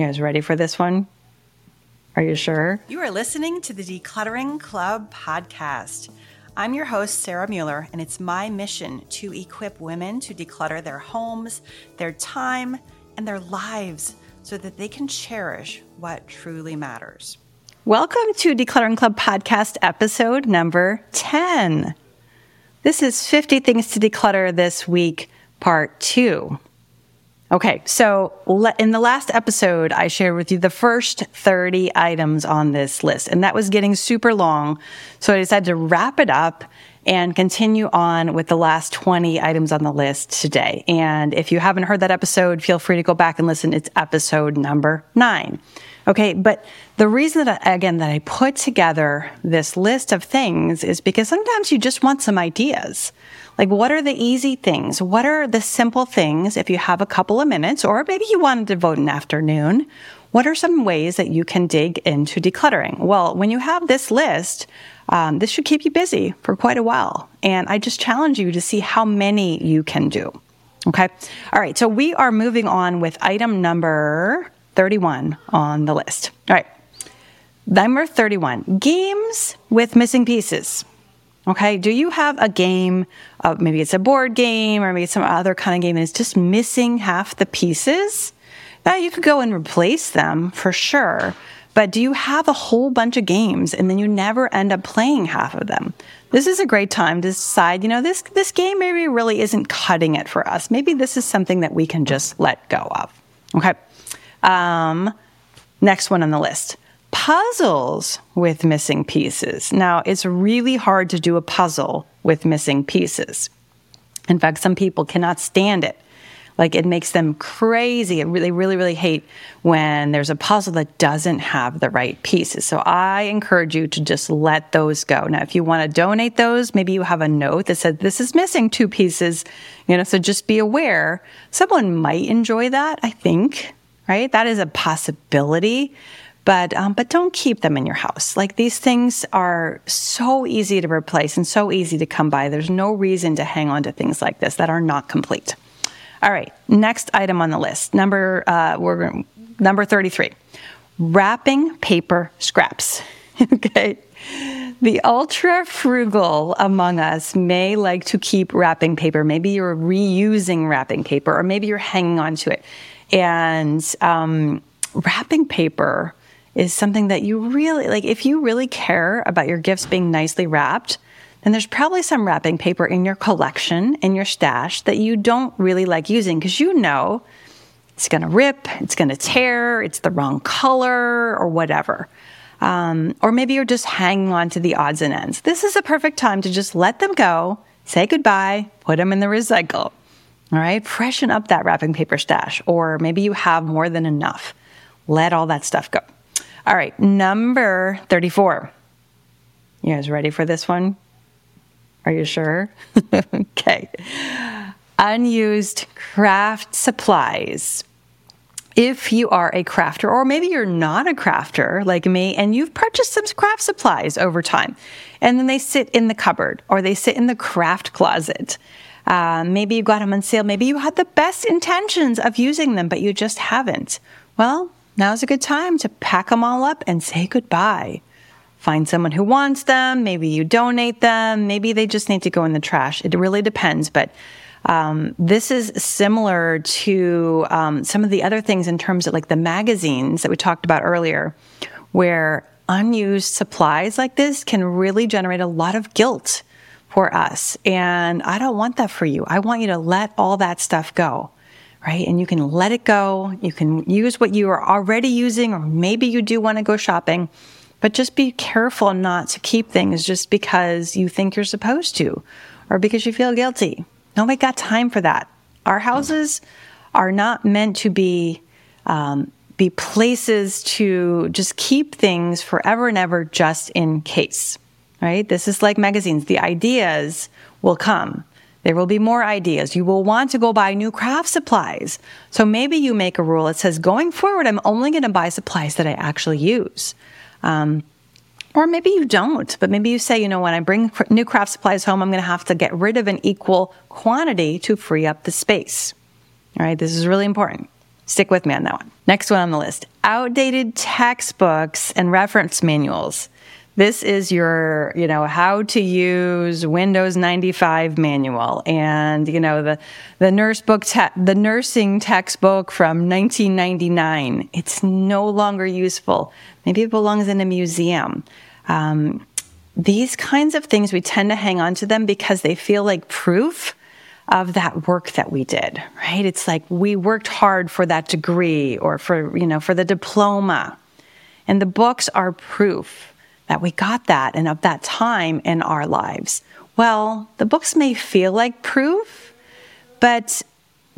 You guys ready for this one? Are you sure? You are listening to the Decluttering Club podcast. I'm your host, Sarah Mueller, and it's my mission to equip women to declutter their homes, their time, and their lives so that they can cherish what truly matters. Welcome to Decluttering Club podcast episode number 10. This is 50 Things to Declutter this week, part two. Okay, so in the last episode, I shared with you the first 30 items on this list, and that was getting super long. So I decided to wrap it up and continue on with the last 20 items on the list today. And if you haven't heard that episode, feel free to go back and listen. It's episode number nine. Okay, but the reason that, I, again, that I put together this list of things is because sometimes you just want some ideas. Like, what are the easy things? What are the simple things if you have a couple of minutes, or maybe you want to devote an afternoon? What are some ways that you can dig into decluttering? Well, when you have this list, um, this should keep you busy for quite a while. And I just challenge you to see how many you can do. Okay. All right. So we are moving on with item number 31 on the list. All right. Number 31 games with missing pieces. Okay. Do you have a game? Of, maybe it's a board game or maybe some other kind of game that's just missing half the pieces? Now you could go and replace them for sure. But do you have a whole bunch of games and then you never end up playing half of them? This is a great time to decide, you know, this, this game maybe really isn't cutting it for us. Maybe this is something that we can just let go of. Okay. Um, next one on the list puzzles with missing pieces. Now, it's really hard to do a puzzle with missing pieces. In fact, some people cannot stand it. Like it makes them crazy. It really, really, really hate when there's a puzzle that doesn't have the right pieces. So I encourage you to just let those go. Now, if you want to donate those, maybe you have a note that says this is missing two pieces, you know, so just be aware. Someone might enjoy that, I think, right? That is a possibility but um, but don't keep them in your house. Like these things are so easy to replace and so easy to come by. There's no reason to hang on to things like this that are not complete. All right, next item on the list. Number uh, we're number 33. Wrapping paper scraps. okay. The ultra frugal among us may like to keep wrapping paper. Maybe you're reusing wrapping paper, or maybe you're hanging on to it. And um, wrapping paper is something that you really like. If you really care about your gifts being nicely wrapped, then there's probably some wrapping paper in your collection, in your stash, that you don't really like using because you know it's going to rip, it's going to tear, it's the wrong color, or whatever. Um, or maybe you're just hanging on to the odds and ends. This is a perfect time to just let them go, say goodbye, put them in the recycle. All right, freshen up that wrapping paper stash, or maybe you have more than enough. Let all that stuff go. All right, number 34. You guys ready for this one? Are you sure? okay. Unused craft supplies. If you are a crafter, or maybe you're not a crafter like me, and you've purchased some craft supplies over time, and then they sit in the cupboard or they sit in the craft closet. Uh, maybe you got them on sale. Maybe you had the best intentions of using them, but you just haven't. Well, now's a good time to pack them all up and say goodbye find someone who wants them. Maybe you donate them. Maybe they just need to go in the trash. It really depends. But um, this is similar to um, some of the other things in terms of like the magazines that we talked about earlier, where unused supplies like this can really generate a lot of guilt for us. And I don't want that for you. I want you to let all that stuff go. Right. And you can let it go. You can use what you are already using, or maybe you do want to go shopping but just be careful not to keep things just because you think you're supposed to or because you feel guilty. Nobody got time for that. Our houses are not meant to be um, be places to just keep things forever and ever just in case. Right? This is like magazines. The ideas will come. There will be more ideas. You will want to go buy new craft supplies. So maybe you make a rule that says going forward, I'm only going to buy supplies that I actually use. Um, or maybe you don't, but maybe you say, you know, when I bring new craft supplies home, I'm going to have to get rid of an equal quantity to free up the space. All right, this is really important. Stick with me on that one. Next one on the list outdated textbooks and reference manuals. This is your, you know, how to use Windows 95 manual and, you know, the, the nurse book, te- the nursing textbook from 1999. It's no longer useful. Maybe it belongs in a museum. Um, these kinds of things, we tend to hang on to them because they feel like proof of that work that we did, right? It's like we worked hard for that degree or for, you know, for the diploma. And the books are proof that we got that and of that time in our lives. Well, the books may feel like proof, but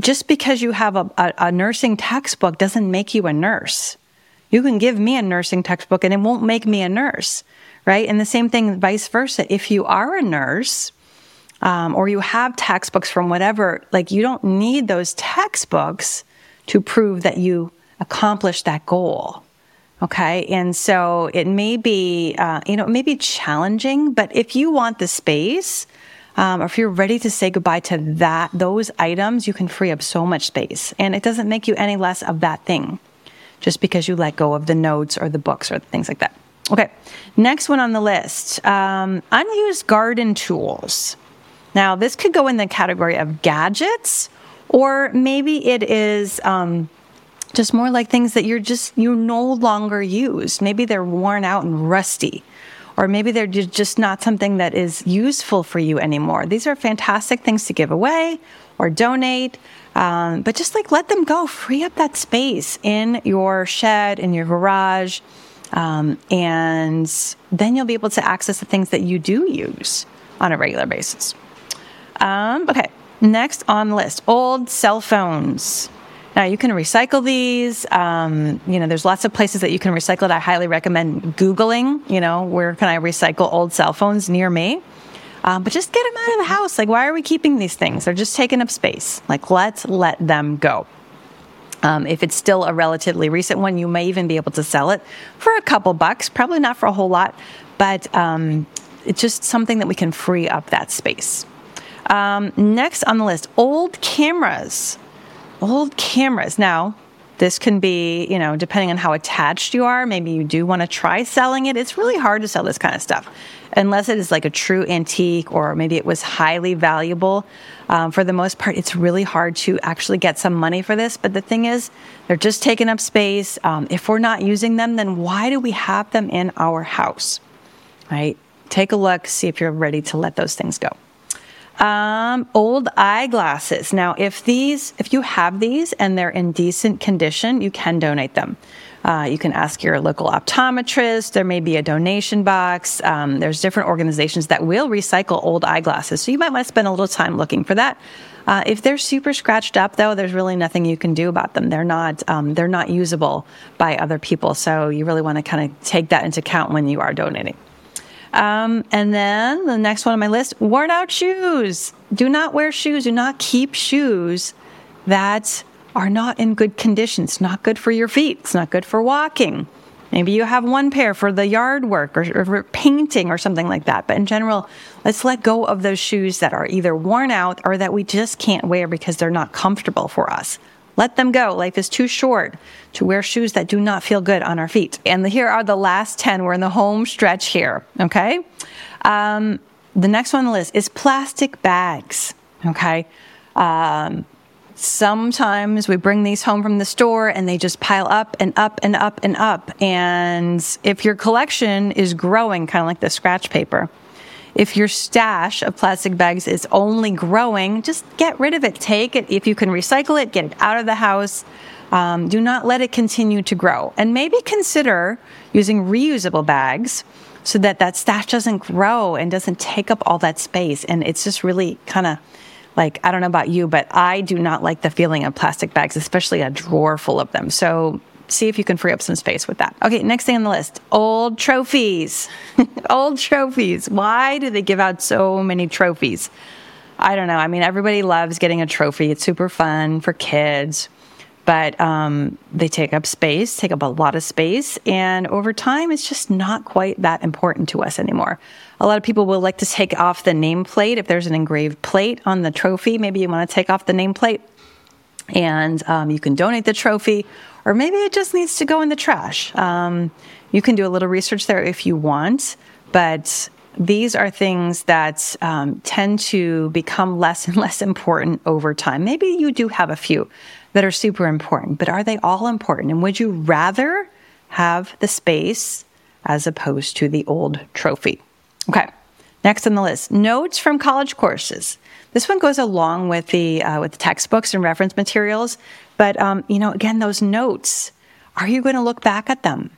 just because you have a, a, a nursing textbook doesn't make you a nurse. You can give me a nursing textbook and it won't make me a nurse, right? And the same thing, vice versa. If you are a nurse, um, or you have textbooks from whatever, like you don't need those textbooks to prove that you accomplished that goal. Okay. And so it may be, uh, you know, it may be challenging, but if you want the space, um, or if you're ready to say goodbye to that, those items, you can free up so much space. And it doesn't make you any less of that thing just because you let go of the notes or the books or things like that. Okay. Next one on the list um, unused garden tools. Now, this could go in the category of gadgets, or maybe it is um, just more like things that you're just you no longer use. Maybe they're worn out and rusty, or maybe they're just not something that is useful for you anymore. These are fantastic things to give away or donate. Um, but just like let them go, free up that space in your shed, in your garage, um, and then you'll be able to access the things that you do use on a regular basis. Um, okay, next on the list old cell phones. Now you can recycle these. Um, you know, there's lots of places that you can recycle it. I highly recommend Googling, you know, where can I recycle old cell phones near me? Um, but just get them out of the house. Like, why are we keeping these things? They're just taking up space. Like, let's let them go. Um, if it's still a relatively recent one, you may even be able to sell it for a couple bucks, probably not for a whole lot, but um, it's just something that we can free up that space. Um, next on the list, old cameras. Old cameras. Now, this can be, you know, depending on how attached you are, maybe you do want to try selling it. It's really hard to sell this kind of stuff unless it is like a true antique or maybe it was highly valuable. Um, for the most part, it's really hard to actually get some money for this. But the thing is, they're just taking up space. Um, if we're not using them, then why do we have them in our house? Right? Take a look, see if you're ready to let those things go. Um, old eyeglasses. Now, if these, if you have these and they're in decent condition, you can donate them. Uh, you can ask your local optometrist. There may be a donation box. Um, there's different organizations that will recycle old eyeglasses. So you might want to spend a little time looking for that. Uh, if they're super scratched up, though, there's really nothing you can do about them. They're not um, they're not usable by other people. So you really want to kind of take that into account when you are donating. Um, and then the next one on my list worn out shoes. Do not wear shoes, do not keep shoes that are not in good condition. It's not good for your feet, it's not good for walking. Maybe you have one pair for the yard work or, or painting or something like that. But in general, let's let go of those shoes that are either worn out or that we just can't wear because they're not comfortable for us. Let them go. Life is too short to wear shoes that do not feel good on our feet. And here are the last 10. We're in the home stretch here, okay? Um, the next one on the list is plastic bags, okay? Um, sometimes we bring these home from the store and they just pile up and up and up and up. And if your collection is growing, kind of like the scratch paper, if your stash of plastic bags is only growing, just get rid of it. Take it. If you can recycle it, get it out of the house. Um, do not let it continue to grow. And maybe consider using reusable bags so that that stash doesn't grow and doesn't take up all that space. And it's just really kind of like, I don't know about you, but I do not like the feeling of plastic bags, especially a drawer full of them. So see if you can free up some space with that. Okay, next thing on the list old trophies. old trophies. Why do they give out so many trophies? I don't know. I mean, everybody loves getting a trophy, it's super fun for kids. But um, they take up space, take up a lot of space, and over time, it's just not quite that important to us anymore. A lot of people will like to take off the nameplate if there's an engraved plate on the trophy. Maybe you want to take off the nameplate And um, you can donate the trophy, or maybe it just needs to go in the trash. Um, you can do a little research there if you want, but these are things that um, tend to become less and less important over time. Maybe you do have a few that are super important, but are they all important? And would you rather have the space as opposed to the old trophy? Okay, next on the list notes from college courses. This one goes along with the uh, with textbooks and reference materials, but um, you know, again, those notes. Are you going to look back at them?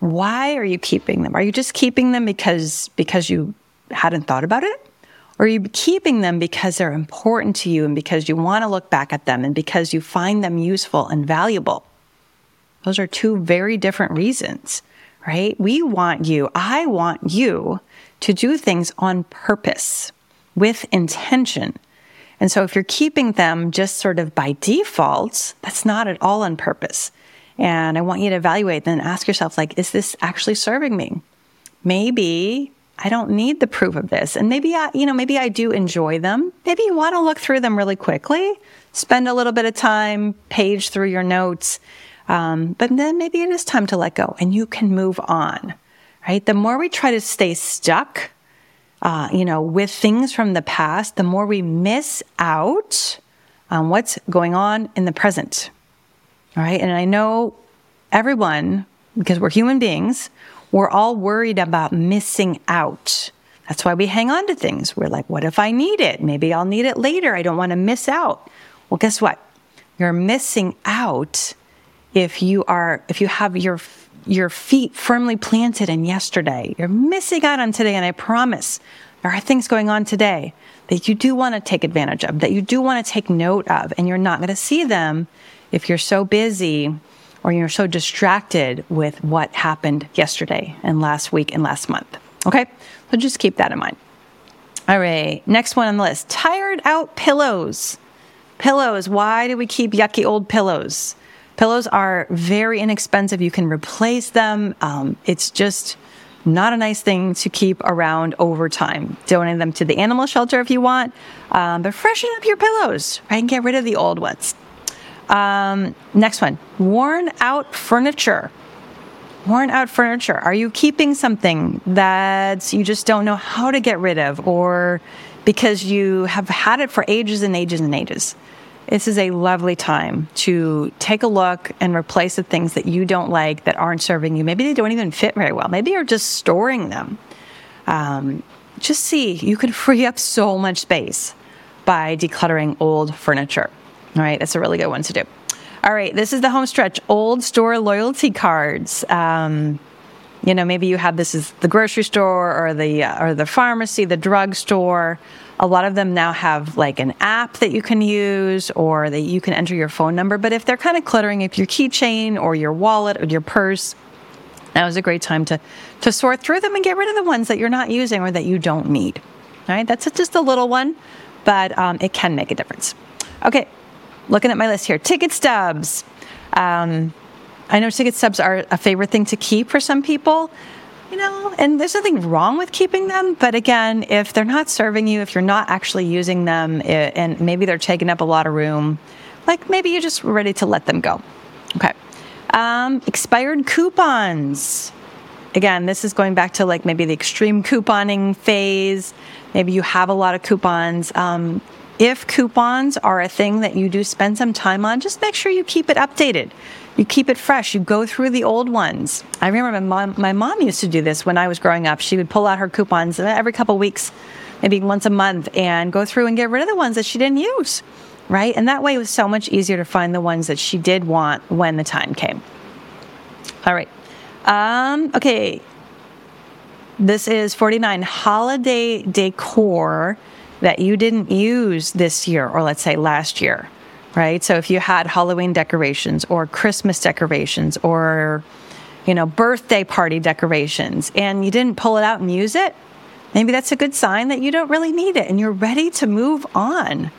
Why are you keeping them? Are you just keeping them because because you hadn't thought about it? Or are you keeping them because they're important to you and because you want to look back at them and because you find them useful and valuable? Those are two very different reasons, right? We want you, I want you to do things on purpose with intention. And so if you're keeping them just sort of by default, that's not at all on purpose. And I want you to evaluate and ask yourself, like, is this actually serving me? Maybe I don't need the proof of this. And maybe I, you know, maybe I do enjoy them. Maybe you want to look through them really quickly, spend a little bit of time, page through your notes. Um, but then maybe it is time to let go and you can move on, right? The more we try to stay stuck, uh, you know, with things from the past, the more we miss out on what's going on in the present. All right. And I know everyone, because we're human beings, we're all worried about missing out. That's why we hang on to things. We're like, what if I need it? Maybe I'll need it later. I don't want to miss out. Well, guess what? You're missing out if you are if you have your your feet firmly planted in yesterday. You're missing out on today and I promise there are things going on today that you do want to take advantage of, that you do want to take note of and you're not going to see them if you're so busy or you're so distracted with what happened yesterday and last week and last month. Okay? So just keep that in mind. All right, next one on the list tired out pillows. Pillows. Why do we keep yucky old pillows? Pillows are very inexpensive. You can replace them. Um, it's just not a nice thing to keep around over time. Donate them to the animal shelter if you want, um, but freshen up your pillows, right? And get rid of the old ones. Um, next one worn out furniture. Worn out furniture. Are you keeping something that you just don't know how to get rid of or because you have had it for ages and ages and ages? This is a lovely time to take a look and replace the things that you don't like that aren't serving you. Maybe they don't even fit very well. Maybe you're just storing them. Um, just see, you can free up so much space by decluttering old furniture. All right, that's a really good one to do. All right, this is the home stretch. Old store loyalty cards. Um, you know, maybe you have this is the grocery store or the uh, or the pharmacy, the drugstore. A lot of them now have like an app that you can use or that you can enter your phone number. But if they're kind of cluttering, if your keychain or your wallet or your purse, now is a great time to to sort through them and get rid of the ones that you're not using or that you don't need. All right, that's just a little one, but um, it can make a difference. Okay, looking at my list here ticket stubs. Um, I know ticket stubs are a favorite thing to keep for some people, you know, and there's nothing wrong with keeping them. But again, if they're not serving you, if you're not actually using them, it, and maybe they're taking up a lot of room, like maybe you're just ready to let them go. Okay. Um, expired coupons. Again, this is going back to like maybe the extreme couponing phase. Maybe you have a lot of coupons. Um, if coupons are a thing that you do spend some time on, just make sure you keep it updated. You keep it fresh. You go through the old ones. I remember my mom, my mom used to do this when I was growing up. She would pull out her coupons every couple weeks, maybe once a month, and go through and get rid of the ones that she didn't use, right? And that way it was so much easier to find the ones that she did want when the time came. All right. Um, okay. This is 49 holiday decor that you didn't use this year or let's say last year, right? So if you had Halloween decorations or Christmas decorations or you know, birthday party decorations and you didn't pull it out and use it, maybe that's a good sign that you don't really need it and you're ready to move on.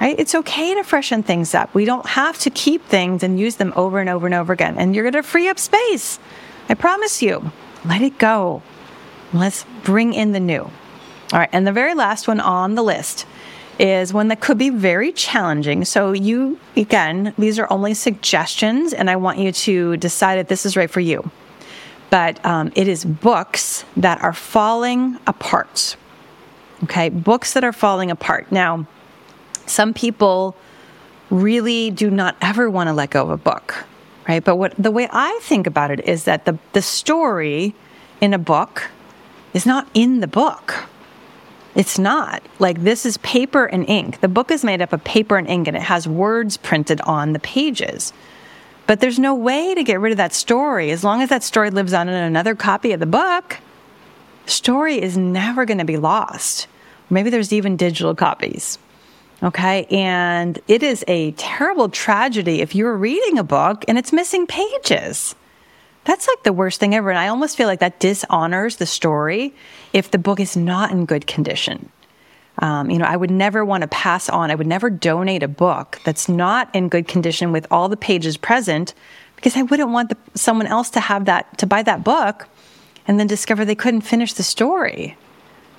Right? It's okay to freshen things up. We don't have to keep things and use them over and over and over again. And you're going to free up space. I promise you. Let it go. Let's bring in the new. All right, and the very last one on the list is one that could be very challenging. So, you, again, these are only suggestions, and I want you to decide if this is right for you. But um, it is books that are falling apart. Okay, books that are falling apart. Now, some people really do not ever want to let go of a book, right? But what the way I think about it is that the, the story in a book is not in the book. It's not. Like this is paper and ink. The book is made up of paper and ink and it has words printed on the pages. But there's no way to get rid of that story. As long as that story lives on in another copy of the book, the story is never going to be lost. Maybe there's even digital copies. Okay. And it is a terrible tragedy if you're reading a book and it's missing pages. That's like the worst thing ever. And I almost feel like that dishonors the story if the book is not in good condition. Um, you know, I would never want to pass on, I would never donate a book that's not in good condition with all the pages present because I wouldn't want the, someone else to have that, to buy that book and then discover they couldn't finish the story.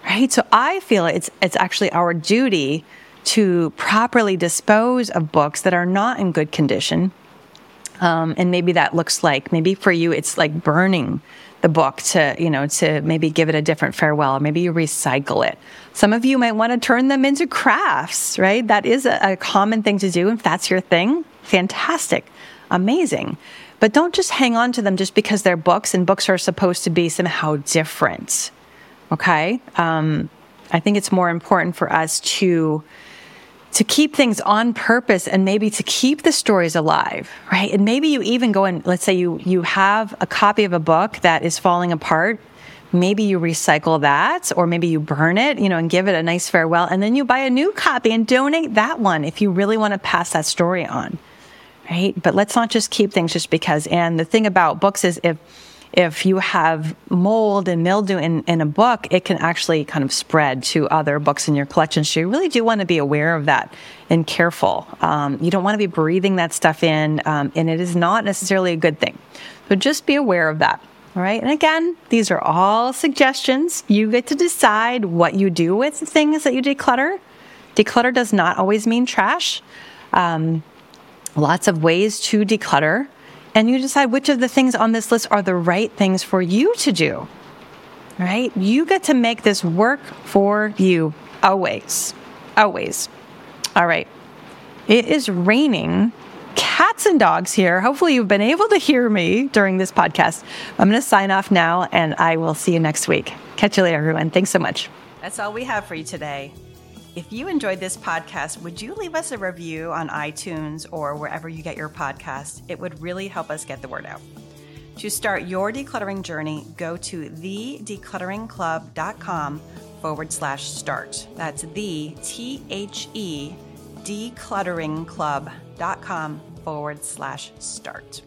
Right. So I feel it's, it's actually our duty to properly dispose of books that are not in good condition. Um, and maybe that looks like maybe for you it's like burning the book to you know to maybe give it a different farewell. Maybe you recycle it. Some of you might want to turn them into crafts right? That is a, a common thing to do if that's your thing. Fantastic. Amazing. But don't just hang on to them just because they're books and books are supposed to be somehow different okay? Um, i think it's more important for us to to keep things on purpose and maybe to keep the stories alive, right? And maybe you even go and let's say you you have a copy of a book that is falling apart. Maybe you recycle that or maybe you burn it, you know, and give it a nice farewell and then you buy a new copy and donate that one if you really want to pass that story on. Right? But let's not just keep things just because. And the thing about books is if if you have mold and mildew in, in a book, it can actually kind of spread to other books in your collection. So you really do want to be aware of that and careful. Um, you don't want to be breathing that stuff in, um, and it is not necessarily a good thing. So just be aware of that. All right. And again, these are all suggestions. You get to decide what you do with the things that you declutter. Declutter does not always mean trash. Um, lots of ways to declutter and you decide which of the things on this list are the right things for you to do. Right? You get to make this work for you always. Always. All right. It is raining cats and dogs here. Hopefully, you've been able to hear me during this podcast. I'm going to sign off now and I will see you next week. Catch you later, everyone. Thanks so much. That's all we have for you today. If you enjoyed this podcast, would you leave us a review on iTunes or wherever you get your podcasts? It would really help us get the word out. To start your decluttering journey, go to thedeclutteringclub.com forward slash start. That's the T H E declutteringclub.com forward slash start.